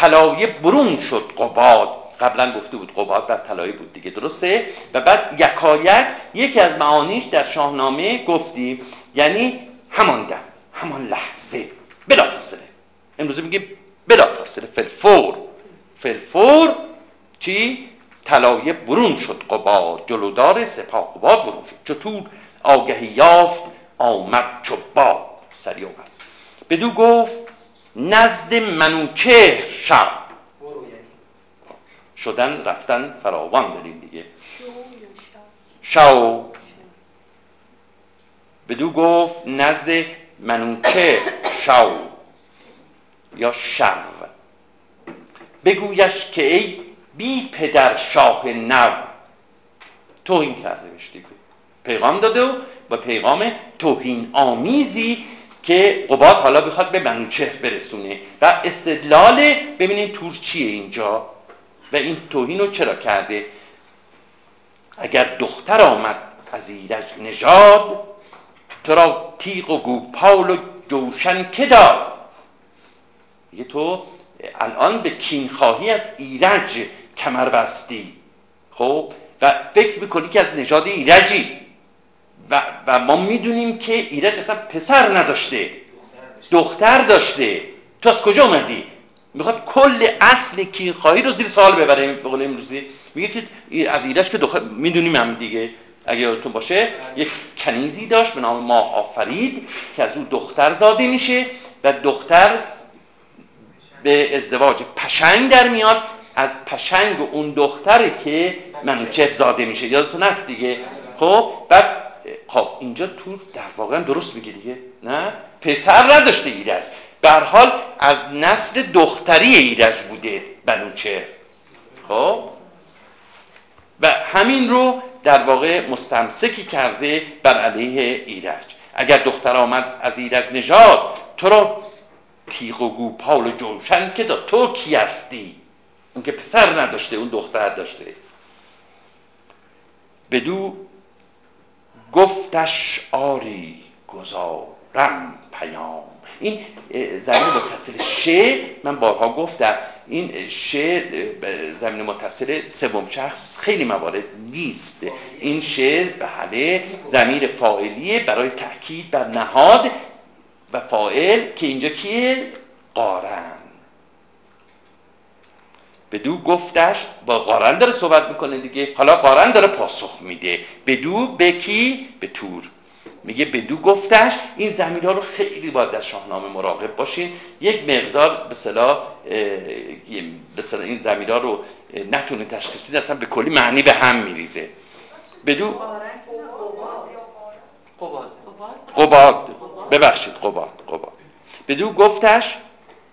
طلایه برون شد قباد. قبلا گفته بود قباد بر طلایه بود دیگه درسته؟ و بعد یکایک یکی از معانیش در شاهنامه گفتیم یعنی همان دم همان لحظه بلا فاصله. امروزه میگه بلا فاصله. فلفور. فلفور چی؟ طلایه برون شد قباد. جلودار سپاه قباد برون شد. چطور؟ آگهی یافت آمد چو باد. سری اومد. بدو گفت نزد منوچهر شب شدن رفتن فراوان داریم دیگه. شو بدو گفت نزد منوچه شو یا شو بگویش که ای بی پدر شاه نو. توهین کرده بهش دیگه پیغام داده و با پیغام توهین آمیزی که قباد حالا بخواد به منوچهر برسونه و استدلال ببینید تور چیه اینجا و این توهین رو چرا کرده. اگر دختر آمد از ایرج نژاد تو را تیغ و گوپال و جوشن که داد؟ یه تو الان به کینخواهی از ایرج کمر بستی. خب؟ و فکر می‌کنی که از نژاد ایرجی. و, و ما می‌دونیم که ایرج اصلا پسر نداشته دختر داشته. تو از کجا اومدی؟ می‌خواد کل اصل کینخواهی رو زیر سوال ببره به قول امروزی. میگه که از ایرج که دختر می‌دونیم هم دیگه اگه یادتون باشه. یک کنیزی داشت به نام ماه آفرید که از او دختر زاده میشه و دختر به ازدواج پشنگ در میاد. از پشنگ اون دختره که منوچه زاده میشه. یادتون هست دیگه؟ خب بعد خب اینجا تو در واقع درست میگه دیگه. نه؟ پسر نداشته ایرج. به حال از نسل دختری ایرج بوده بنوچه خب؟ و همین رو در واقع مستمسکی کرده بر علیه ایرج. اگر دختر آمد از ایرج نژاد تو را تیغ و گوپال و جوشن که دا تو کی هستی؟ اون که پسر نداشته اون دختر داشته. بدو گفتش آری گذارم پیام. این زمین متصل شه من بارها گفتم این شه زمین متصل سوم شخص خیلی موارد نیست. این شه بله زمین فاعلیه برای تاکید بر نهاد و فاعل که اینجا کیه؟ قارن. بدو گفتش با قارن داره صحبت می‌کنه دیگه. حالا قارن داره پاسخ میده. بدو به کی؟ به تور. میگه بدو گفتش این زمین ها رو خیلی باید در شاهنامه مراقب باشین یک مقدار به صلاح این زمین ها رو نتونه تشخیص بدید اصلا به کلی معنی به هم میریزه. بدو؟ قباد. ببخشید قباد قباد. بدو گفتش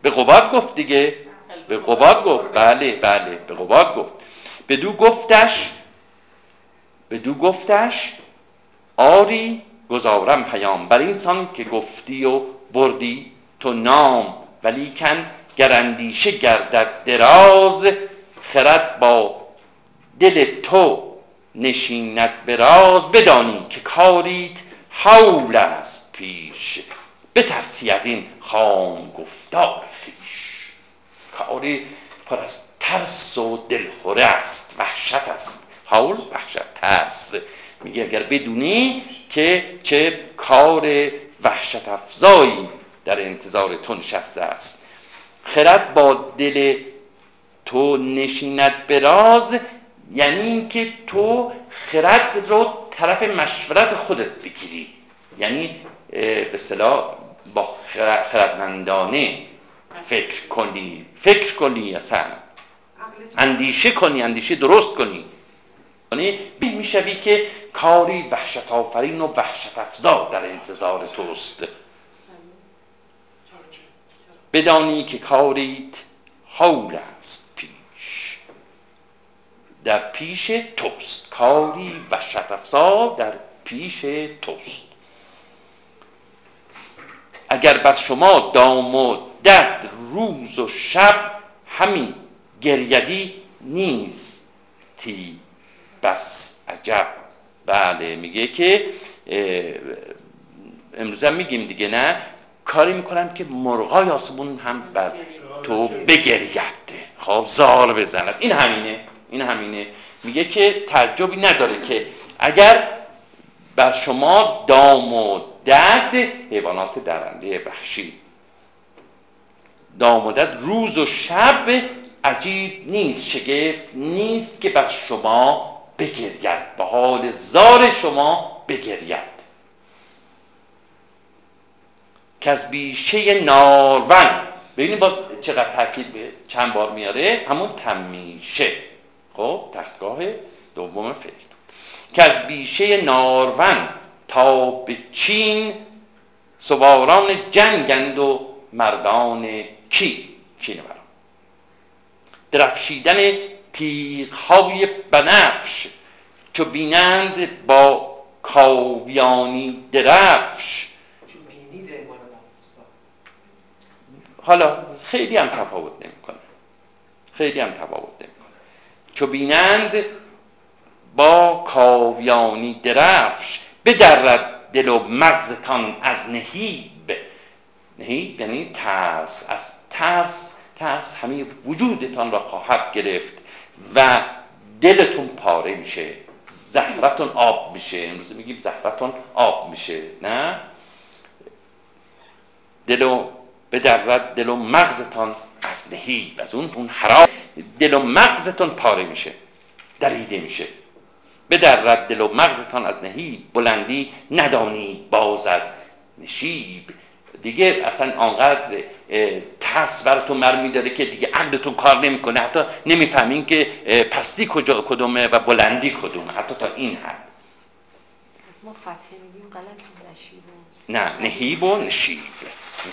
به قباد گفت دیگه. به قباد گفت بله بله به قباد گفت. بدو گفتش بدو گفتش آری گذارم پیام بر اینسان که گفتی و بردی تو نام ولیکن گرندیشه گردد دراز خرد با دل تو نشیند براز بدانی که کاریت حول است پیش. بترسی از این خام گفتار. کاری پر از ترس و دلخوره است وحشت است. حول وحشت ترس. میگه اگر بدونی که چه کار وحشت افزایی در انتظار تو نشسته است. خرد با دل تو نشیند براز یعنی اینکه تو خرد رو طرف مشورت خودت بگیری. یعنی به صلاح با خردمندانه فکر کنی فکر کنی اصلا. اندیشه کنی اندیشه درست کنی. یعنی می‌شوی که کاری وحشت آفرین و وحشت افزا در انتظار توست. بدانی که کاریت حول است پیش. در پیش توست. کاری وحشت افزا در پیش توست. اگر بر شما دام و دد روز و شب همین گریدی نیستی بس عجب. بله میگه که امروز هم میگیم دیگه نه؟ کاری می‌کنم که مرغای آسمون هم بر تو بگرید. خب زار بزند. این همینه. این همینه. میگه که تعجبی نداره که اگر بر شما دام و درد حیوانات درنده وحشی دام و درد روز و شب عجیب نیست شگفت نیست که بر شما بگرید. به حال زار شما بگرید. که از بیشه نارون ببینید باز چقدر تاکید چند بار میاره؟ همون تمیشه. خب تختگاه دوم فکر. که از بیشه نارون تا به چین سواران جنگند و مردان کی کینه برام؟ درفشیدن تیغهای بنفش چو بینند با کاویانی درفش. حالا خیلی هم تفاوت نمی‌کنه. خیلی هم تفاوت نمی‌کنه. چو بینند با کاویانی درفش بدرد دل و مغزتان از نهیب. نهیب یعنی ترس از ترس ترس همه وجودتان را خواهد گرفت و دلتون پاره میشه زهرتون آب میشه. امروز میگیم زهرتون آب میشه نه؟ دل بدرد دل و مغزتان از نهیب از اون اون حرام دل و مغزتان پاره میشه دریده میشه. بدرد دل و مغزتان از نهیب بلندی ندانید باز از نشیب دیگه اصلا آنقدر ترس براتون مر میداره که دیگه عقلتون کار نمی‌کنه. حتی نمی‌فهمین که پستی کجا کدومه و بلندی کدومه. حتی تا این حد. ما فتحه میگیم غلط نشیب نه نهیب و نشیب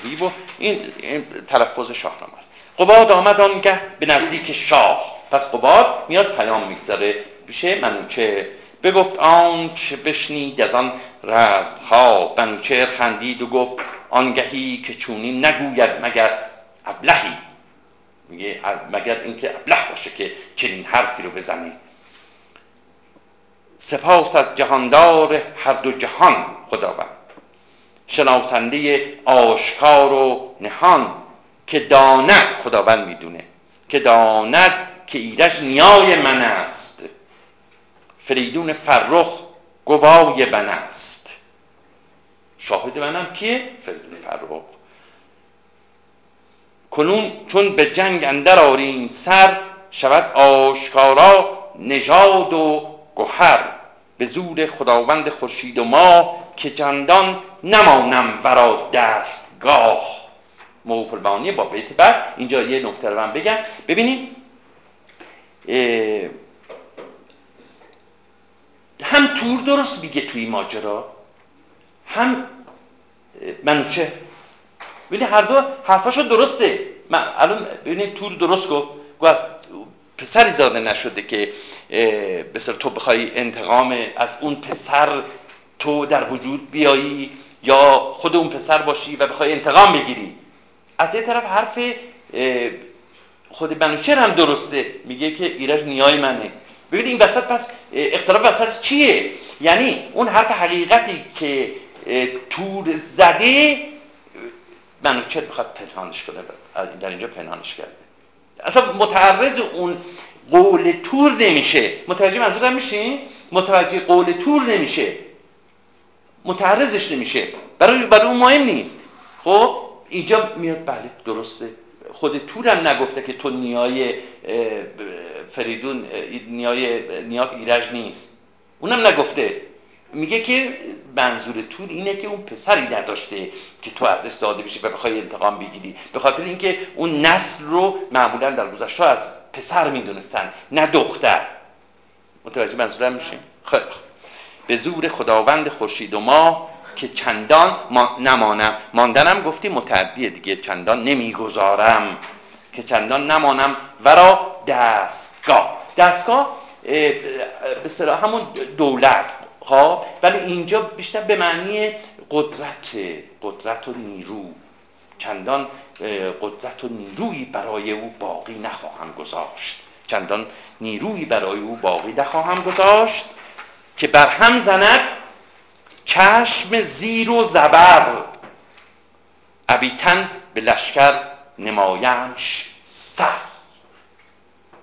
نهیب و این, این تلفظ شاهنامه است. قباد آمد آنگه به نزدیک شاه. پس قباد میاد پیام می‌گذاره. بشه منوچه بگفت آنچه بشنید از آن رزم خواه منوچهر خندید و گفت آنگهی که چونی نگوید مگر ابلهی. میگه مگر اینکه ابله باشه که چنین حرفی رو بزنه سپاس از جهاندار هر دو جهان خداوند. شناسنده آشکار و نهان که داند خداوند می‌دونه که داند که ایرج نیای من است. فریدون فرخ گوای من است. شاهد منم کیه؟ فریدون فرخ. کنون چون به جنگ اندر آریم سر شود آشکارا نژاد و گهر. به زور خداوند خورشید و ما که چندان نمانم ورا دستگاه. موفل با بیت بعد. اینجا یه نکته رو من بگم. ببینید هم تور درست میگه توی ماجرا هم منوچه. ببینید هر دو حرفاشو درسته. من الان ببینید تور درست گفت. گفت پسری زاده نشده که بسر تو بخوای انتقام از اون پسر تو در وجود بیایی یا خود اون پسر باشی و بخوای انتقام بگیری. از یه طرف حرف خود بنوچر هم درسته. میگه که ایرج نیای منه. ببینید این وسط پس اختلاف وسط چیه؟ یعنی اون حرف حقیقتی که تور زده منوچر بخواد پنهانش کنه در اینجا پنهانش کرده. اصلا متعرض اون قول تور نمیشه. متوجه منظورم میشین متوجه قول تور نمیشه. متعرضش نمیشه. برای برای اون مهم نیست. خب اینجا میاد بله درسته. خود تورم نگفته که تو نیای فریدون نیای نیات ایرج نیست. اونم نگفته. میگه که منظور تور اینه که اون پسری نداشته که تو ازش ساده بشی و بخوای انتقام بگیری. به خاطر اینکه اون نسل رو معمولا در گذشته از پسر می‌دونستن نه دختر. متوجه منظورم میشیم خیلی به زور خداوند خورشید و ماه که چندان نمانم. ماندنم گفتی متعدیه دیگه. چندان نمی‌گذارم. که چندان نمانم ورا دستگاه. دستگاه به همون دولت. ها خب؟ ولی اینجا بیشتر به معنی قدرت قدرت و نیرو. چندان قدرت و نیرویی برای او باقی نخواهم گذاشت. چندان نیرویی برای او باقی نخواهم گذاشت که بر هم زند چشم زیر و زبر. ابیتن به لشکر نمایمش سر.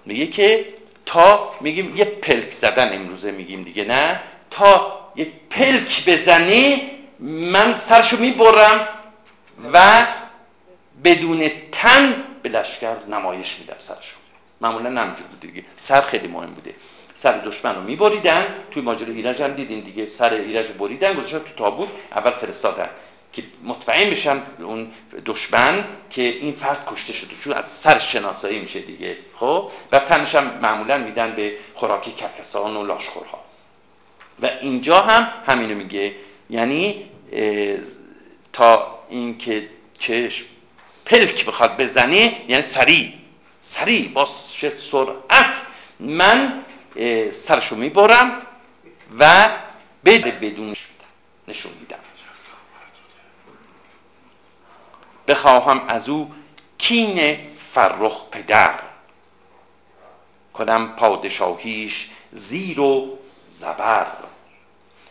میگه که تا میگیم یه پلک زدن امروزه میگیم دیگه نه؟ تا یه پلک بزنی من سرشو می‌برم و بدون تن به لشکر نمایش میدم سرشو. معمولا نمجور بود دیگه. سر خیلی مهم بوده. سر دشمن رو میبریدن توی ماجرا ایرج هم دیدین دیگه. سر ایرج رو بریدن گذاشتن تو تابوت اول فرستادن. که مطمئن بشن اون دشمن که این فرد کشته شده چون از سر شناسایی میشه دیگه. خب؟ و تنش هم معمولا میدن به خوراکی کرکسان و لاشخورها. و اینجا هم همینو میگه. یعنی تا اینکه چشم پلک بخواد بزنه یعنی سریع سریع با سرعت من سرشو می‌برم و بده بدون نشون میدم. بخواهم از او کین فرخ پدر. کنم پادشاهیش زیر و زبر.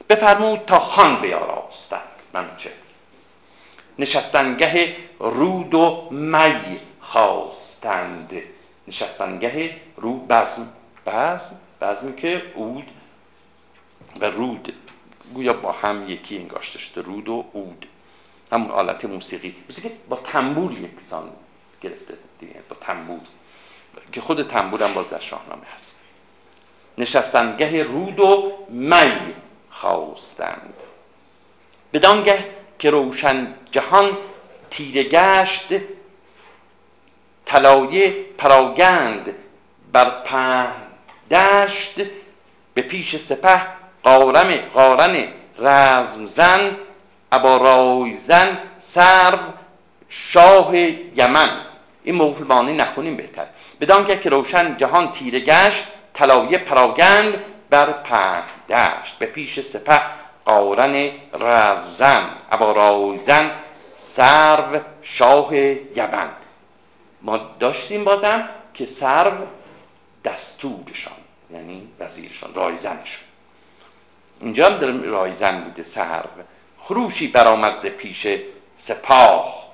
بفرمود تا خان بیاراستند چه نشستنگه رود و می خواستند. نشستنگه رود بزم بزم بزم که اود و رود. گویا با هم یکی انگاشته شده رود و اود همون آلت موسیقی. که با تنبور یکسان گرفته دیگه با تنبور. که خود تنبور هم باز در شاهنامه هست. نشستنگه رود و می خواستند. بدانگه که روشن جهان تیره گشت طلایه پراگند بر پهن دشت به پیش سپه قارم قارن رزم زن ابا زن سرو شاه یمن. این موقف نخونیم بهتر. بدان که روشن جهان تیره گشت طلایه پراگند بر پهن دشت. به پیش سپه قارن رزم. ابا زن سرو شاه یمن. ما داشتیم بازم که سرو دستورشان یعنی وزیرشان رایزنشون اینجا هم در رایزن بوده سرو. خروشی برآمد ز پیش سپاه.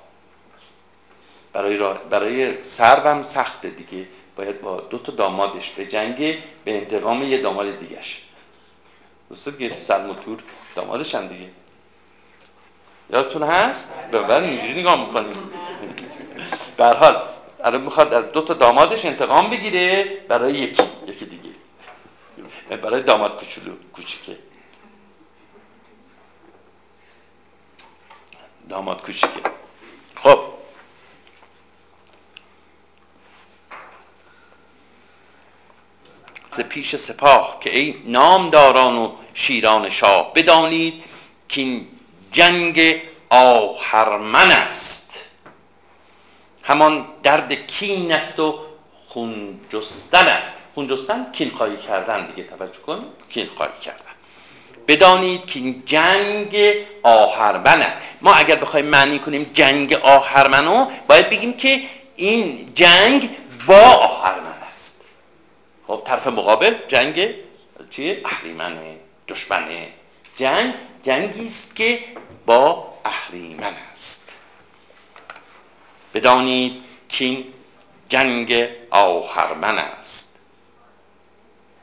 برای, را... برای سرو هم سخته دیگه. باید با دو تا دامادش به جنگ به انتقام یه داماد دیگهش. دوسته که سلموتور دامادش هم دیگه. یادتون هست؟ به اینجوری نگاه می‌کنیم. به حال الان می‌خواد از دو تا دامادش انتقام بگیره برای یکی یکی دیگه. برای داماد کوچولو کوچیکه. داماد کوچیکه. خب. ز پیش سپاه که ای نامداران و شیران شاه بدانید که این جنگ آهرمن است. همان درد کین است و خون جستن است. خون جستن کین خواهی کردن دیگه توجه کن. کین خواهی کردن. بدانید که این جنگ آهرمن است. ما اگر بخوایم معنی کنیم جنگ آهرمنو باید بگیم که این جنگ با آهرمن است. خب طرف مقابل جنگ چیه؟ اهریمنه دشمنه. جنگ جنگی است که با اهریمن است. بدانید که این جنگ آهرمن است.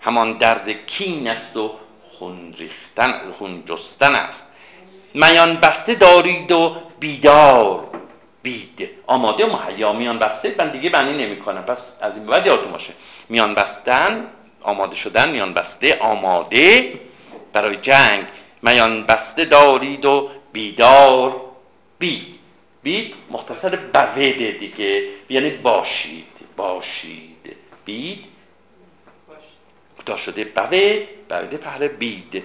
همان درد کین است و خون ریختن خون جستن است. میان بسته دارید و بیدار. بید. آماده و مهیا. میان بسته من دیگه بنی نمی کنم پس از این بعد یادتون باشه. میان بستن آماده شدن میان بسته آماده برای جنگ. میان بسته دارید و بیدار. بید. بید مختصر بوده دیگه. یعنی باشید. باشید. بید. کوتاه شده. بوید بوید پهل بید.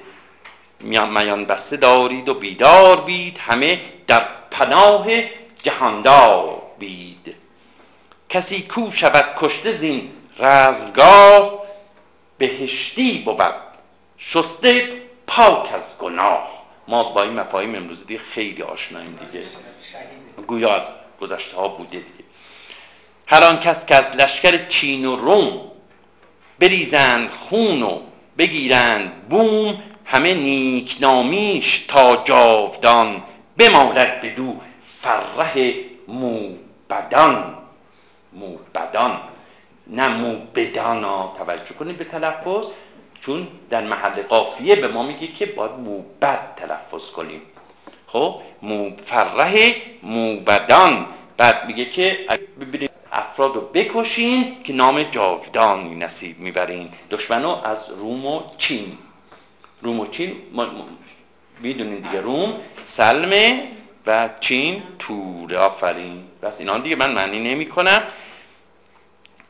میان بسته دارید و بیدار بید. همه در پناه جهاندار بید. کسی کو شود کشته زین رزمگاه بهشتی بود شسته پاک از گناه. ما با این مفاهیم امروز دیگه خیلی آشناییم دیگه. گویا از گذشته ها بوده دیگه. هر آن کس که از لشکر چین و روم بریزند خون و بگیرند بوم همه نیکنامیش تا جاودان بماند بدو مو موبدان. موبدان نه موبدانا. توجه کنید به تلفظ چون در محل قافیه به ما میگه که باید موبد تلفظ کنیم. خب؟ فرح موبدان. بعد میگه که ببینید افراد رو بکشین که نام جاودانی نصیب می‌برین. دشمنو از روم و چین روم و چین می‌دونین دیگه روم سلمه و چین تور. آفرین. بس اینا دیگه من معنی نمی کنم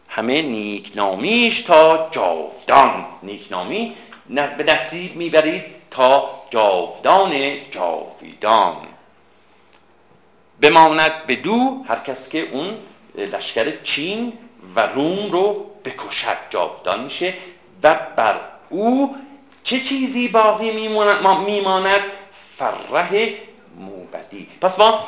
همه نیکنامیش تا جاودان. نیکنامی به نصیب می‌برید تا جاودان جاویدان. بماند به دو هر کس که اون لشکر چین و روم رو بکشد. جاودان میشه و بر او چه چیزی باقی میماند؟ فرح موبدی. پس ما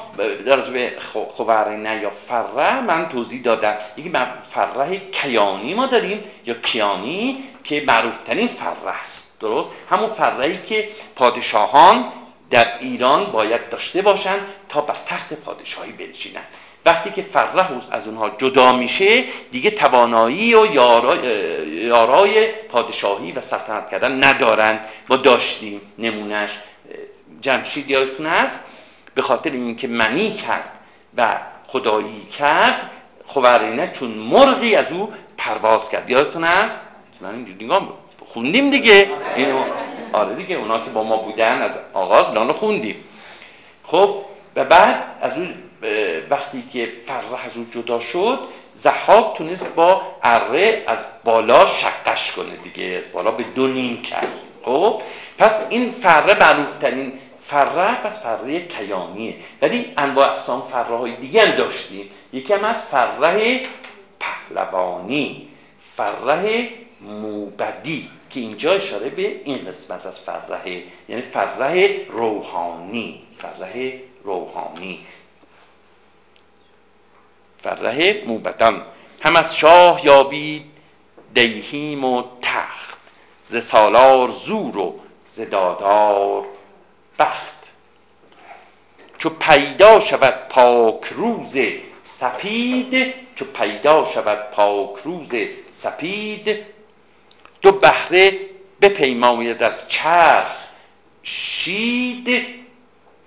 در به خوارنه یا فره من توضیح دادم. یکی فرح کیانی ما داریم یا کیانی که معروفترین فره است. درست؟ همون فرهی که پادشاهان در ایران باید داشته باشند تا بر تخت پادشاهی بنشینند. وقتی که فره از اونها جدا میشه دیگه توانایی و یارای پادشاهی و سلطنت کردن ندارن. ما داشتیم نمونهش جمشید یادتون هست؟ به خاطر اینکه منی کرد و خدایی کرد خوارینه چون مرغی از او پرواز کرد. یادتون هست؟ من اینجوری خوندیم دیگه. اینو آره دیگه اونا که با ما بودن از آغاز لانو خوندیم. خب و بعد از اون وقتی که فرح از او جدا شد زحاک تونست با اره از بالا شقش کنه دیگه از بالا به دو نیم کرد. خب؟ پس این فره معروفترین فره پس فره کیانیه. ولی انواع اقسام فره های دیگه هم داشتیم. یکی هم از فره پهلوانی فره موبدی که اینجا اشاره به این قسمت از فره یعنی فره روحانی فره روحانی. فره موبدان. هم از شاه یابید دیهیم و تخت ز سالار زور و ز دادار بخت. چو پیدا شود پاک روز سپید چو پیدا شود پاک روز سپید دو بهره بپیماید از چرخ شید.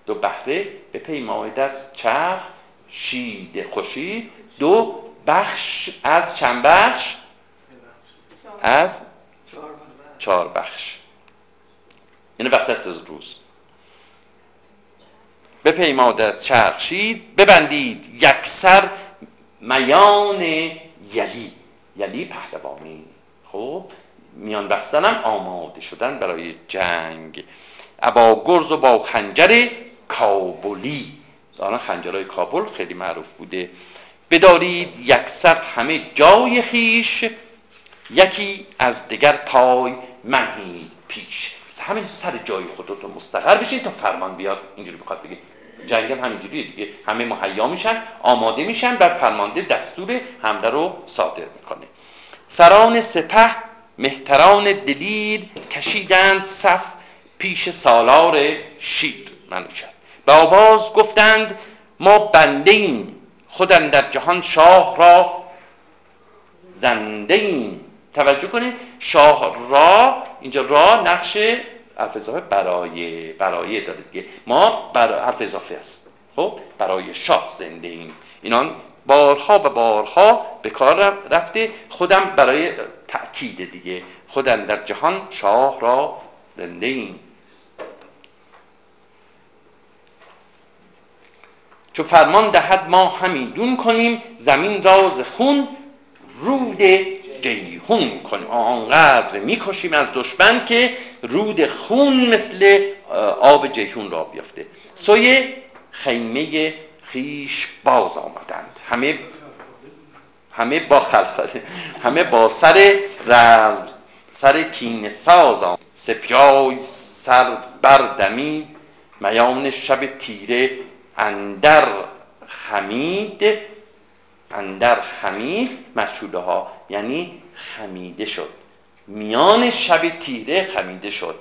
دو بهره بپیماید از چرخ شید خوشید دو بخش از چند بخش؟ از چهار بخش. یعنی وسط روز. بپیماد از چرخشید ببندید یکسر میان یلی. یلی پهلوانی. خب میان بستنم آماده شدن برای جنگ. با گرز و با خنجر کابلی. دارن خنجرهای کابل خیلی معروف بوده. بدارید یکسر همه جای خیش یکی از دیگر پای منهید پیش. همین سر جای خودتون مستقر بشین تا فرمان بیاد. اینجوری بخواد بگه. جنگل همینجوریه دیگه. همه مهیا میشن آماده میشن بر فرمانده دستور حمله رو صادر می‌کنه. سران سپه مهتران دلیر کشیدند صف پیش سالار شید. منوچد به آواز گفتند ما بنده این خودن در جهان شاه را زنده این توجه کنید شاه را اینجا را نقش حرف اضافه برای برای داره دیگه ما برای حرف اضافه است. خب برای شاه زنده ایم اینان بارها و بارها به کار رفته خودم برای تأکید دیگه خودم در جهان شاه را زنده ایم چو فرمان دهد ما همیدون کنیم زمین راز خون رود جیهون کنیم. آنقدر می‌کشیم از دشمن که رود خون مثل آب جیهون را بیافته سوی خیمه خیش باز آمدند. همه همه با خلخله همه با سر رزم سر کین ساز آمد. سپجای سر بردمید میان شب تیره اندر خمید اندر خمید مچوله ها یعنی خمیده شد. میان شب تیره خمیده شد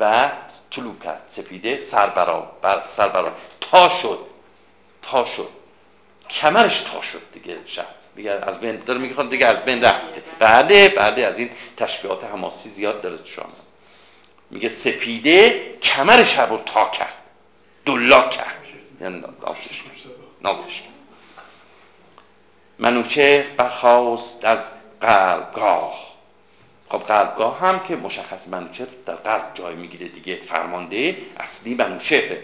و طلوع کرد سپیده سربرا بر سربرا تا شد. تا شد. کمرش تا شد دیگه شب. دیگه از بین داره میگه خب دیگه از بین رفته بله بله از این تشبیهات حماسی زیاد داره شما. میگه سپیده کمر شب رو تا کرد. دلا کرد. یعنی نابودش کرد منوچه برخواست از قلبگاه خب قلبگاه هم که مشخص منوچه در قلب جای می‌گیره دیگه فرمانده اصلی منوچهره.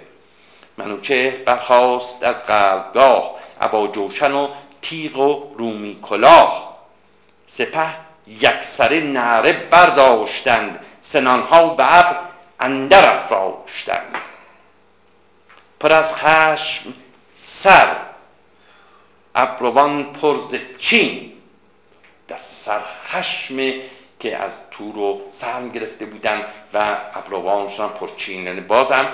منوچه برخواست از قلبگاه ابا جوشن و تیغ و رومی کلاه. سپه یکسره نعره برداشتند. سنانها به ابر اندر افراشتند. پر از خشم سر ابروان پر چین. در سر خشم که از تور و سهم گرفته بودن و ابروانشون هم پرچین یعنی بازم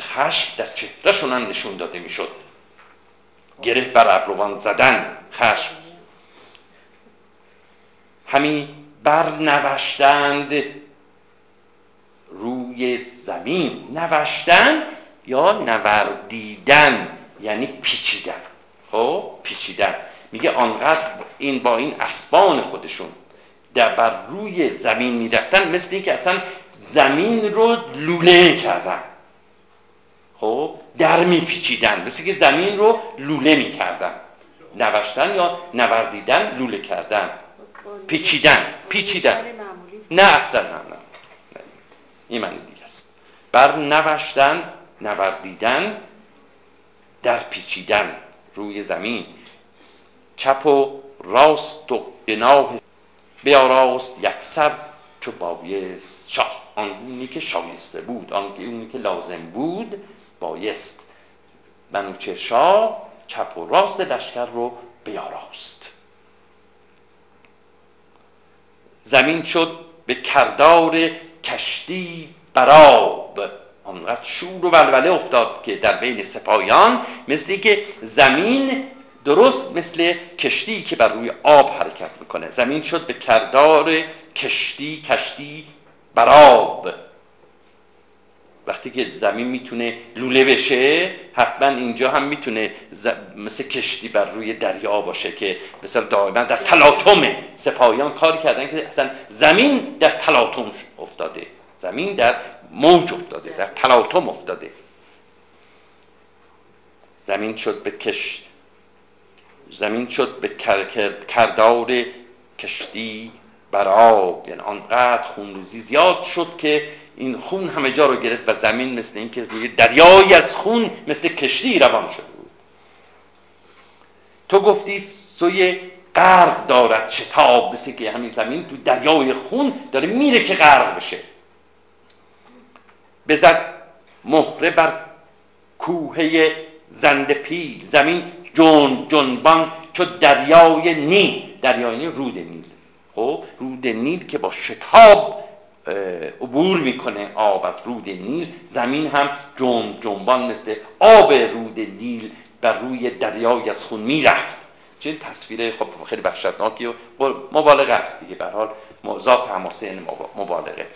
خشم در چهرهشون هم نشون داده می‌شد. گره بر ابروان زدن خشم. همی برنوشتند روی زمین نوشتن یا نوردیدن یعنی پیچیدن. خب پیچیدن. میگه آنقدر این با این اسبان خودشون در بر روی زمین می‌رفتن مثل اینکه اصلا زمین رو لوله کردن. خب در میپیچیدن مثل که زمین رو لوله می‌کردن. نوشتن یا نوردیدن لوله کردن. پیچیدن پیچیدن. نه اصلا نه نه. این معنی دیگه است. بر نوشتن نوردیدن در پیچیدن روی زمین. چپ و راست و گناه بیاراست یکسر چو بایست شاه. آنی که شایسته بود آنی که لازم بود بایست. منوچه شاه چپ و راست لشکر رو بیاراست زمین شد به کردار کشتی براب. آنقدر شور و ولوله افتاد که در بین سپاهیان مثل که زمین درست مثل کشتی که بر روی آب حرکت می‌کنه. زمین شد به کردار کشتی کشتی براب وقتی که زمین می‌تونه لوله بشه حتما اینجا هم می‌تونه مثل کشتی بر روی دریا باشه که مثلا دائما در تلاطم سپاهیان کاری کردن که اصلا زمین در تلاطم افتاده. زمین در موج افتاده در تلاطم افتاده. زمین شد به کشت. زمین شد به کردار کشتی براب یعنی آنقدر خونریزی زیاد شد که این خون همه جا رو گرفت و زمین مثل اینکه روی دریایی از خون مثل کشتی روان شده بود. تو گفتی سوی غرق دارد شتاب مثل که همین زمین تو دریای خون داره میره که غرق بشه. بزد مهره بر کوهه زنده پیل زمین جن جنبان چو دریای نیل. دریای نیل رود نیل. خب رود نیل که با شتاب عبور می‌کنه آب از رود نیل. زمین هم جنب جنبان مثل آب رود نیل بر روی دریای از خون می‌رفت. چه تصویر خب خیلی وحشتناکی و مبالغه است دیگه. به حال حماسه یعنی مبالغه.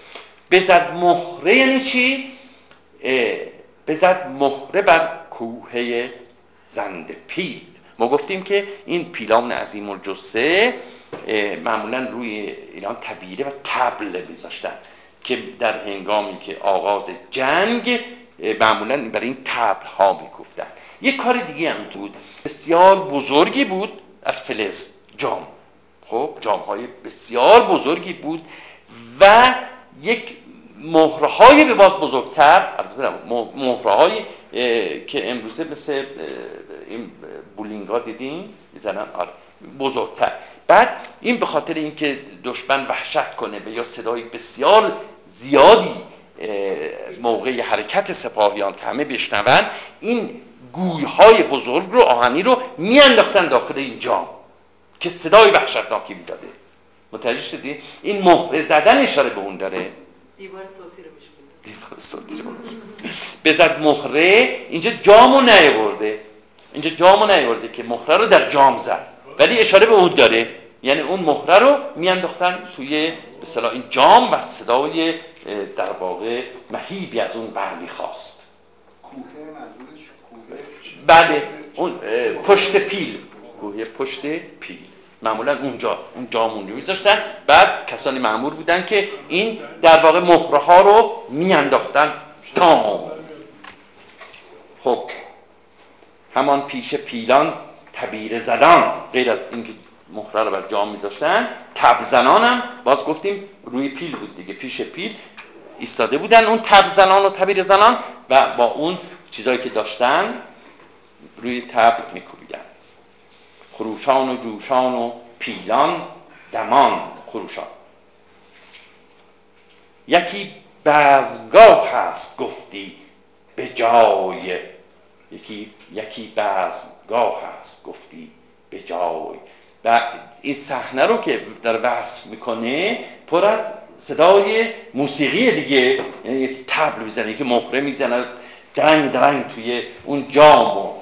بزد مهره یعنی چی؟ بزد مهره بر کوهه زند پیل. ما گفتیم که این پیلان عظیم الجسه معمولا روی ایران تبیره و تبل میذاشتن که در هنگامی که آغاز جنگ معمولا برای این تبل ها می‌گفتن. یک کار دیگه هم بود. بسیار بزرگی بود از فلز جام. خب جام های بسیار بزرگی بود و یک مهره های به باز بزرگتر مهره های که امروزه مثل این بولینگا دیدیم می‌زنن؟ آره بزرگتر. بعد این به خاطر اینکه دشمن وحشت کنه به یا صدای بسیار زیادی موقع حرکت سپاهیان که همه بشنون این گویهای بزرگ رو آهنی رو میانداختن داخل این جام که صدای وحشتناکی می‌داده. متوجه شدی؟ این مهره زدن اشاره به اون داره. دیوار صوتی رو دیوار صوتی رو بزد مهره اینجا جامو نیورده اینجا جامو نیورده که مهره رو در جام زد. ولی اشاره به اون داره. یعنی اون مهره رو میانداختن توی به این جام و صدای در واقع مهیبی از اون برمیخواست کوه منظورش کوه بله اون پشت پیل. گویه پشت پیل. معمولا اونجا اون جامون رو میذاشتن. بعد کسانی معمول بودن که این در واقع مهره ها رو میانداختن. دام خب. همان پیش پیلان تبیر زدان. غیر از اینکه مهره رو بر جام میذاشتن تب زنان هم باز گفتیم روی پیل بود دیگه پیش پیل. ایستاده بودن اون تب زنان و تبیر زنان و با اون چیزایی که داشتن روی تب میکوبیدن. خروشان و جوشان و پیلان دمان خروشان. یکی بزگاه هست گفتی به جای. یکی یکی بزگاه هست گفتی به جای. و این صحنه رو که در وصف می‌کنه پر از صدای موسیقی دیگه. یعنی تبل می‌زنه که مهره می‌زنه درنگ درنگ توی اون جام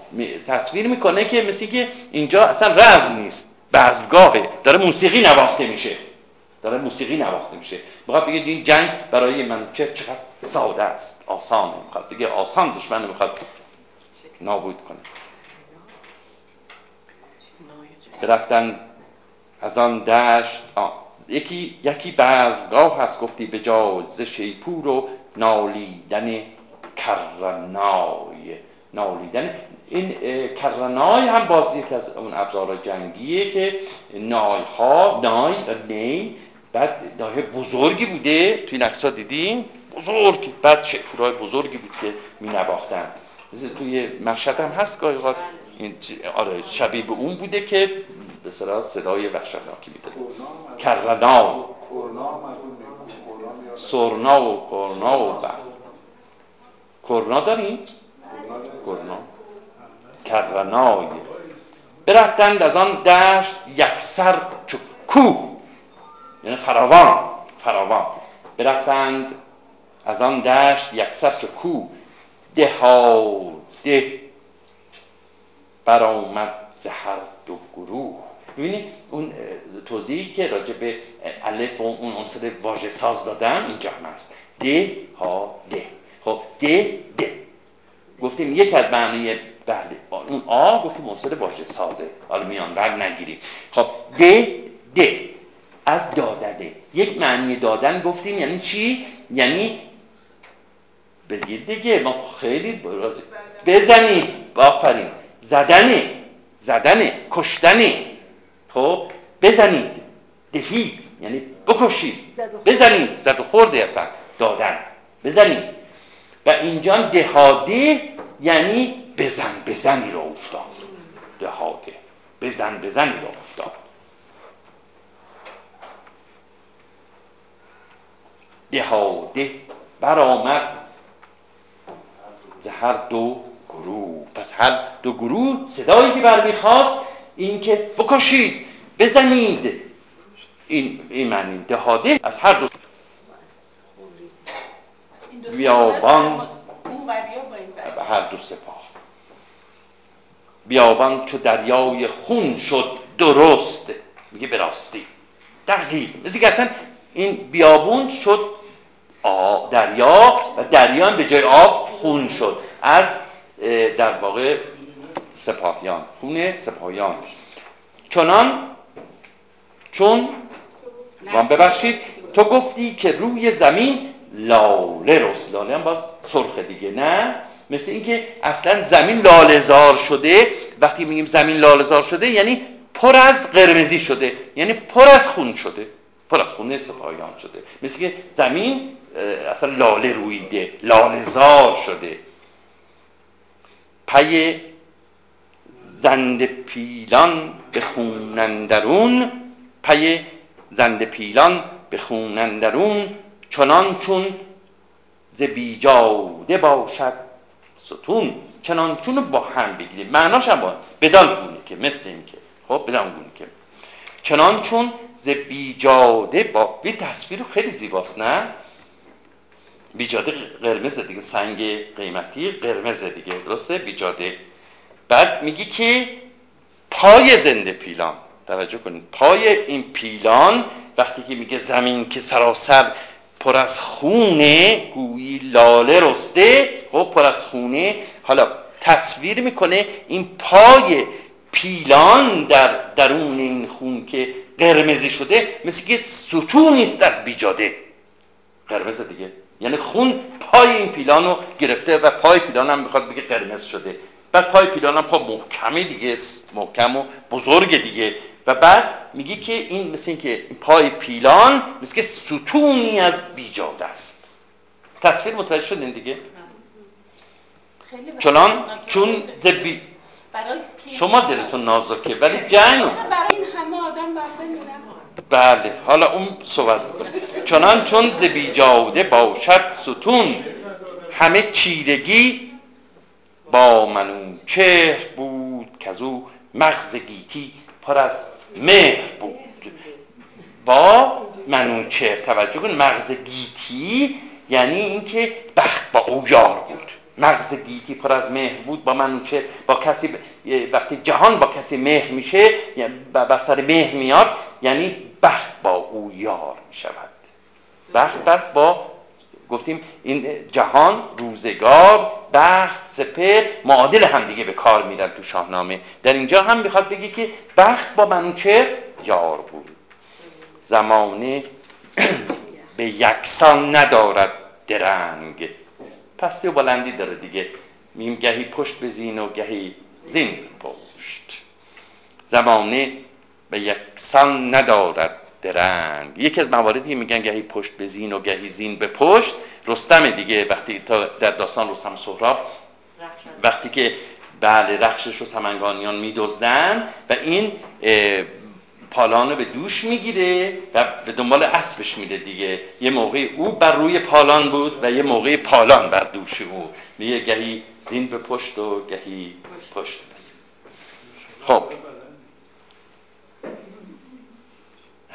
تصویر می‌کنه که مثل که اینجا اصلا رزم نیست. بزگاهه داره موسیقی نواخته میشه. داره موسیقی نواخته میشه. می‌خواد بگه این جنگ برای من چقدر ساده است. آسانه. می‌خواد بگه آسان دشمن می‌خواد نابود کنه. برفتن از آن دشت یکی یکی بزگاه هست. گفتی به جاز شیپور و نالیدن کرنای نالیدن این کرنای هم باز یکی از اون ابزار جنگیه که نای ها نای نی بعد نای بزرگی بوده. توی نقصا دیدیم بزرگ بعد شکورای بزرگی بود که می نباختن توی مشهد هم هست گاهی این آره شبیه به اون بوده که به صدای وحشتناکی میده. کرنا سرنا و کرنا و بعد کرنا داریم؟ کرنا کرنای برفتند از آن دشت یکسر چو کوه یعنی فراوان فراوان. برفتند از آن دشت یکسر چو کوه. ده برآمد ز هر دو گروه. ببینید اون توضیحی که راجع به الف و اون عنصر واژه ساز دادم اینجا هم هست ده ها ده. خب ده ده. گفتیم یک از معنی بله. اون آ گفتیم عنصر واژه سازه. حالا میان ور نگیریم. خب ده ده. از دادنه یک معنی دادن گفتیم یعنی چی؟ یعنی بگید دیگه. ما خیلی بزنید آفرین. زدنه. زدنه. کشتنه. خب بزنید دهید یعنی بکشید بزنید زد و خورده اصلا. دادن. بزنید و اینجا دهاده یعنی بزن بزنی رو افتاد. دهاده بزن بزنی رو افتاد. دهاده برآمد. ز هر دو گروه. پس هر دو گروه صدایی که برمیخواست این که بکشید بزنید. این, این معنی دهاده از هر دو. بیابان. هر دو سپاه. بیابان چو دریای خون شد درست. میگه براستی دقیق. مثل که اصلا این بیابون شد دریا و دریا به جای آب خون شد. از در واقع سپاهیان. خون سپاهیان. چنان چون وان ببخشید تو گفتی که روی زمین لاله رست. لاله هم باز سرخ دیگه نه؟ مثل اینکه اصلا زمین لالهزار شده. وقتی میگیم زمین لالهزار شده یعنی پر از قرمزی شده. یعنی پر از خون شده. پر از خون سپاهیان شده. مثل که زمین اصلا لاله رویده. لالهزار شده. پی زند پیلان به خونندرون پی زند پیلان به خونندرون چنان چون ز بیجاده باشد ستون چنان چون با هم بگیریم. معناش هم بدان گونه که مثل این که. خب بدان گونه که. چنان چون ز بیجاده با بی تصویر خیلی زیباست نه؟ بیجاده قرمز دیگه سنگ قیمتی قرمز دیگه. درسته؟ بیجاده. بعد میگی که پای زنده پیلان. توجه کنید. پای این پیلان وقتی که میگه زمین که سراسر پر از خونه گویی لاله رسته خب پر از خونه. حالا تصویر می‌کنه این پای پیلان در درون این خون که قرمزی شده مثل که ستونی است از بیجاده. قرمز دیگه. یعنی خون پای این پیلان رو گرفته و پای پیلان هم می‌خواد بگه قرمز شده. بعد پای پیلان هم خب محکمه دیگه محکم و بزرگ دیگه. و بعد میگه که این مثل این که پای پیلان مثل که ستونی از بیجاده است. تصویر متوجه شدین دیگه؟ چنان؟ چون زبی شما دلتون نازکه ولی جنگ برای این همه آدم بله حالا اون صحبت چنان چون زبیجاده باشد ستون همه چیرگی با منوچهر بود که از او مغز گیتی پر از مهر بود. با منوچهر توجه کن مغز گیتی یعنی اینکه بخت با او یار بود. مغز گیتی پر از مهر بود با منوچهر با کسی وقتی جهان با کسی مهر میشه یعنی بر سر مهر میاد یعنی بخت با او یار می‌شود. بخت بس با گفتیم این جهان روزگار بخت سپر معادل هم دیگه به کار میرن تو شاهنامه. در اینجا هم می‌خواد بگه که بخت با منوچهر یار بود. زمانه به یکسان ندارد درنگ. پستی و بلندی داره دیگه. میم گهی پشت بزین و گهی زین پشت. زمانه به یکسان ندارد درنگ. یکی از مواردی میگن گهی پشت به زین و گهی زین به پشت رستم دیگه. وقتی تا در داستان رستم سهراب وقتی که بله رخشش رو سمنگانیان میدزدن و این پالان به دوش می‌گیره و به دنبال اسبش میده دیگه. یه موقع او بر روی پالان بود و یه موقع پالان بر دوش او. یه گهی زین به پشت و گهی پشت بس خب.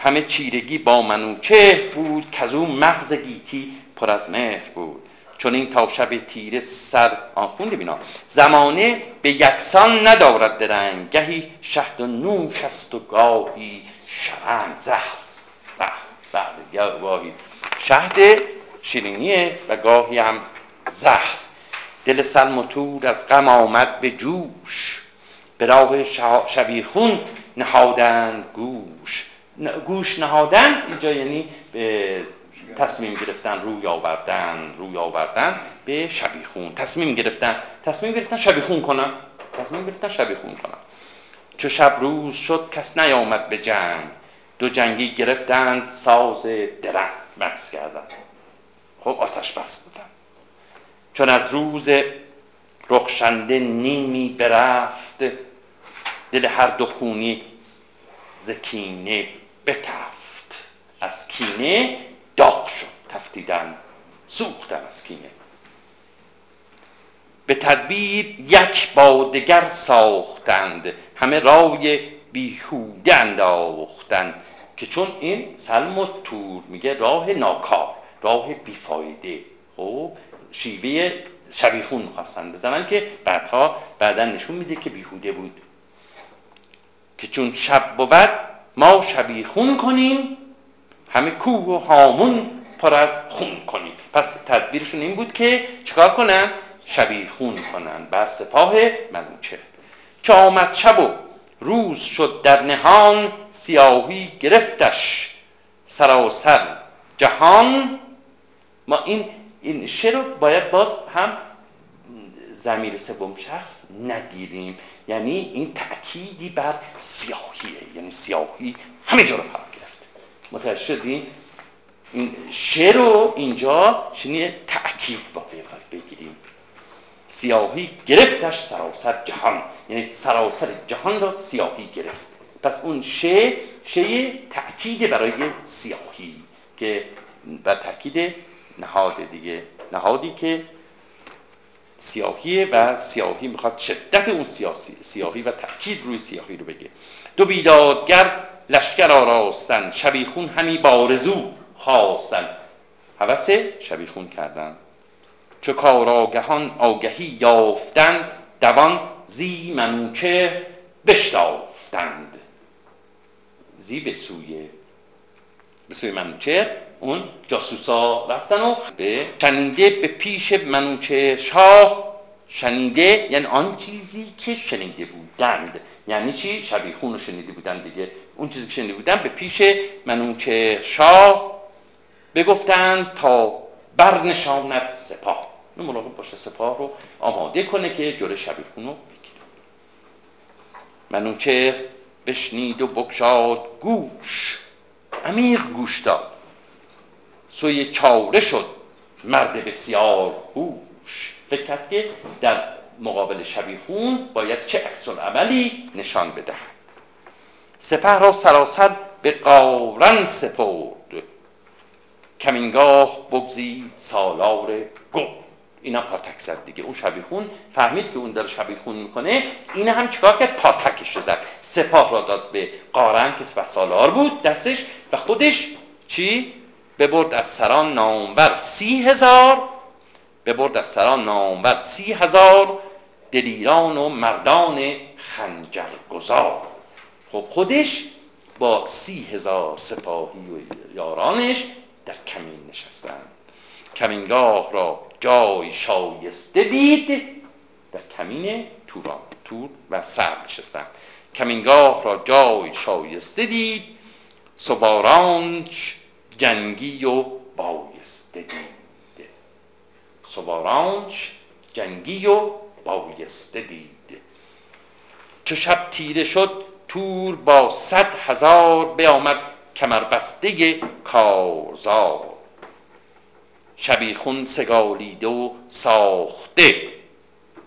همه چیرگی با منوچهر بود که از اون مغز گیتی پر از مهر بود. چون این تا شب تیره سر آن خونده بینا؟ زمانه به یکسان ندارد درنگ. گهی شهد و نوش است و گاهی شرنگ. زهر بعد گاهی شهد شیرینیه و گاهی هم زهر دل سلم و تور از غم آمد به جوش. به راه شبیخون نهادند گوش. گوش نهادن اینجا یعنی به تصمیم گرفتن روی آوردن روی آوردن به شبیخون تصمیم گرفتن. تصمیم گرفتن شبیخون کنن. تصمیم گرفتن شبیخون کنن. چو شب روز شد کس نیامد به جنگ. دو جنگی گرفتند ساز درنگ مکس کردن. خب آتش بس بودن. چون از روز رخشنده نیمی برفت دل هر دو خونی زکینه بتفت. از کینه داغ شد. تفتیدن. سوختن از کینه. به تدبیر یک با دگر ساختند. همه رای بیهوده انداختند که چون این سلم و تور میگه راه ناکار راه بیفایده. خب شیوه شبیخون می‌خواستن بزنن که بعدها بعدا نشون میده که بیهوده بود. که چون شب بود ما شبیخون کنیم همه کوه و هامون پر از خون کنیم. پس تدبیرشون این بود که چکار کنن؟ شبیخون کنن. بر سپاه منوچه چه آمد شب و روز شد در نهان سیاهی گرفتش سراسر جهان. ما این این شعر رو باید باز هم زمیر سوم شخص نگیریم. یعنی این تأکیدی بر سیاهیه. یعنی سیاهی همه جا رو فرا گرفت. متوجه شدین این شعر رو اینجا شنیه تأکید با بگیریم. سیاهی گرفتش سراسر جهان. یعنی سراسر جهان را سیاهی گرفت. پس اون شه شه تأکید برای سیاهی که و تأکید نهاد دیگه. نهادی که سیاهیه و سیاهی می‌خواد شدت اون سیاسی سیاهی و تأکید روی سیاهی رو بگه. دو بیدادگر لشکر آراستن شبیخون همی بارزو خواستن. حوث شبیخون کردن. چو کار آگهان آگهی یافتند دوان زی منوچه بشتافتند. زی به سوی به سوی منوچه اون جاسوسا رفتن و به چنده به پیش منوچه شاه شنیده یعنی آن چیزی که شنیده بودند. یعنی چی؟ شبیخون رو شنیده بودن دیگه. اون چیزی که شنیده بودن به پیش منوچه شاه بگفتند تا برنشاند سپاه. مراقب باشه سپاه رو آماده کنه که جلو شبیخون رو بگیره. منوچهر بشنید و بکشاد گوش. عمیق گوش داد. سوی چاره شد مرد بسیار هوش. فکر که در مقابل شبیخون باید چه عکس عملی نشان بدهد. سپه را سراسر به قارن سپرد. کمینگاه بگزید سالار گو اینا پاتک زد دیگه. اون شبیخون فهمید که اون داره شبیخون می‌کنه. این هم چیکار کرد؟ پاتکش رو زد. سپاه را داد به قارن که سپه سالار بود. دستش و خودش چی؟ ببرد از سران نامور سی هزار ببرد از سران نامور سی هزار دلیران و مردان خنجرگزار. خب خودش با سی هزار سپاهی و یارانش در کمین نشستند کمینگاه را جای شایسته دید در کمین توران تور و سر نشستند کمینگاه را جای شایسته دید سوارانش جنگی و بایسته دید سوارانش جنگی و بایسته دید چو شب تیره شد تور با صد هزار بیامد کمربسته کارزار. شبیخون سگالیده و ساخته.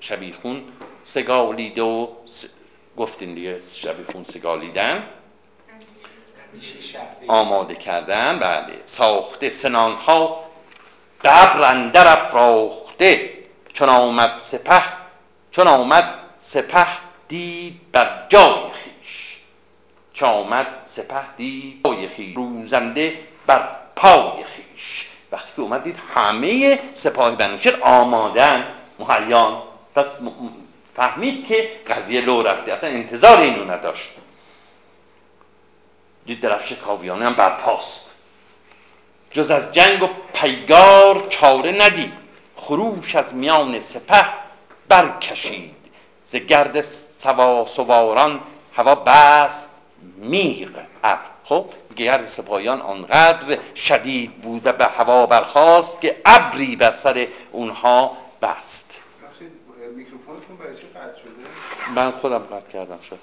شبیخون سگالیده و س... گفتین دیگه شبیخون سگالیدن؟ آماده کردن بله. ساخته سنان ها قبر اندر افراخته. چون آمد سپه چون آمد سپه دید بر جای خیش. چون آمد سپه دید جای خیش. روزنده بر پای خیش. وقتی که اومد دید همه سپاه بنوشر آمادن. مهیان پس فهمید که قضیه لو رفته. اصلا انتظار اینو نداشت. دید درفش کاویانه هم برپاست. جز از جنگ و پیگار چاره ندید. خروش از میان سپه برکشید. ز گرد سوا سواران هوا بست میغ ابر. خب گرد سپاهیان آنقدر شدید بود و به هوا برخواست که ابری بر سر اونها بست. میکروفونتون برای چی قطع شده؟ من خودم قطع کردم شد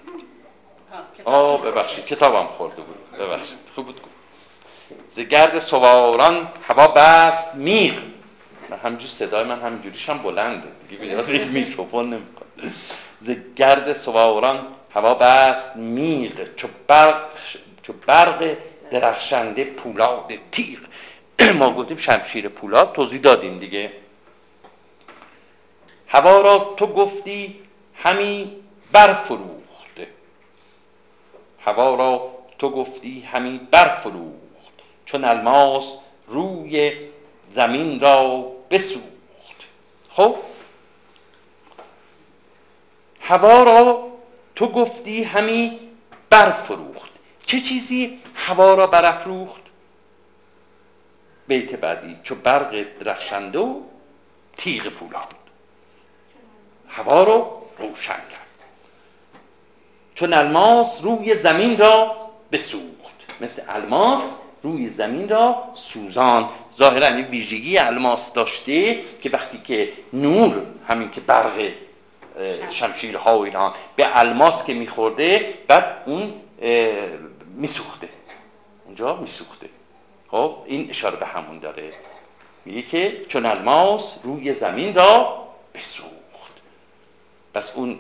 آه ببخشید کتابم خورده بود. ببخشید خوب بود ز گرد سواران هوا بست میغ. من همجور صدای من همینجوریش هم بلنده. دیگه بیاد یک میکروفون نمی‌کنه ز گرد سواران هوا بست میغ. چو برق چو برق درخشنده پولاد تیغ. ما گفتیم شمشیر پولاد توضیح دادیم دیگه. هوا را تو گفتی همی برفروخته هوا را تو گفتی همی برفروخت چون الماس روی زمین را بسوخت. خب هوا را تو گفتی همی برفروخت. چه چیزی هوا را برافروخت؟ بیت بعدی چو برق درخشنده و تیغ پولاد. هوا رو روشن کرد. چون الماس روی زمین را بسوخت. مثل الماس روی زمین را سوزان. ظاهرا این ویژگی الماس داشته که وقتی که نور همین که برق شمشیرها و اینها به الماس که میخورده بعد اون میسوخته. اونجا میسوخته. خب این اشاره به همون داره. میگه که چون الماس روی زمین را بسوخت. پس اون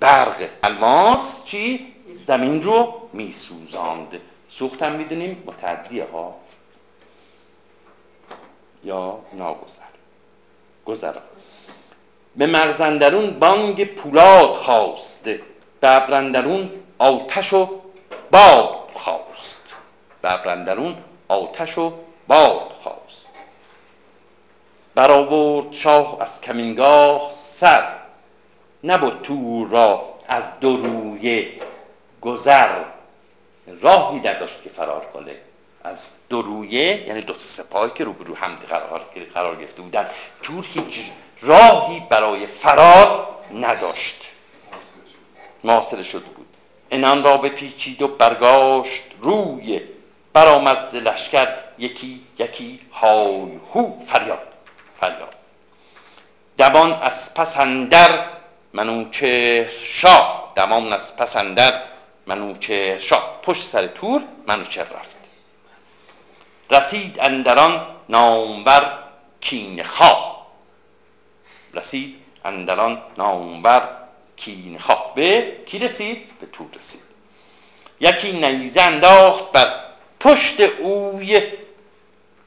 برق الماس چی؟ زمین رو میسوزاند. سوخت هم می‌دونیم متعدیه ها. یا ناگذر. گذرا به مرزندرون بانگ پولاد خواست. به ابرندرون آتش و باد خواست. به ابرندرون آتش و باد خواست. برآورد شاه از کمینگاه سر. نبود تور را از دو روی گذر. راهی نداشت که فرار کنه. از دو یعنی دو سپاهی که روبرو هم قرار, قرار گرفته بودن. تور هیچ راهی برای فرار نداشت. محاصره شده بود. انان را بپیچید و برگاشت روی. برآمد ز لشکر یکی یکی های هو فریاد فریاد. دمان از پس اندر منوچهر شاه دمان از پس اندر منوچهر شاه پشت سر تور منوچهر رفت؟ رسید اندران نامور کین خواه. رسید اندران نامور کین خواه. به کی رسید؟ به تور رسید. یکی نیزه انداخت بر پشت اوی.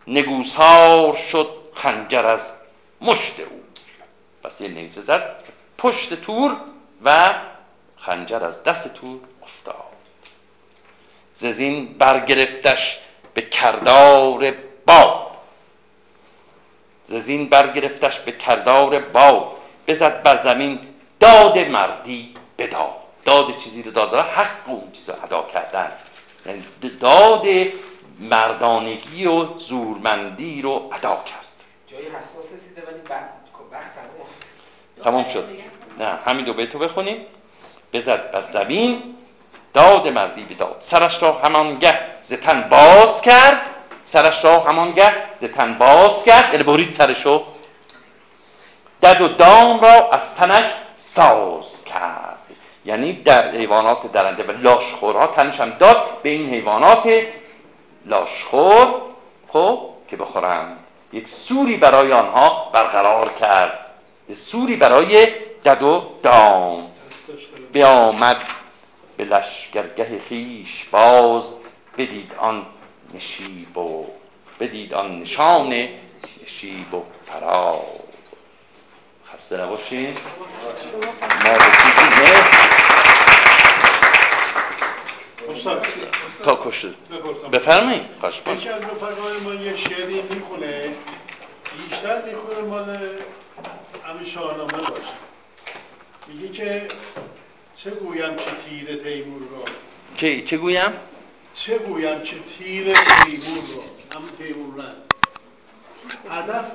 نگوسار شد خنجر از مشت او پس یه نیزه زد. پشت تور و خنجر از دست تور افتاد. ززین برگرفتش به کردار باد. ززین برگرفتش به کردار باد. بزد بر زمین داد مردی بداد داد. چیزی رو داد. حق اون چیز رو ادا کردن. یعنی داد مردانگی و زورمندی رو ادا کرد. جایی حساس رسیده ولی بعد وقت تمام شد. نه همین دو بیتو بخونیم. بزد بر زمین. داد مردی بداد سرش را همانگه ز تن باز کرد. سرش را همانگه ز تن باز کرد. یعنی برید سرشو دد و دام را از تنش ساز کرد. یعنی در حیوانات درنده. و لاشخورها تنش هم داد به این حیوانات لاشخور خب که بخورند. یک سوری برای آنها برقرار کرد. یک سوری برای دد و دام. بیامد به لشگرگه خیش باز بدید آن نشیب و بدید آن نشان نشیب و فراز. خسته نباشین. ما تا بپرسم. بفرمایید. یکی. از رفقای ما یک شعری می‌خونه. بیشتر می‌خونه مال همین شاهنامه باشه. میگه که چه گویم چه تیر تیمور را؟ چه, چه گویم؟ چه گویم چه تیر تیمور را؟ همون تیمور رنگ. هدف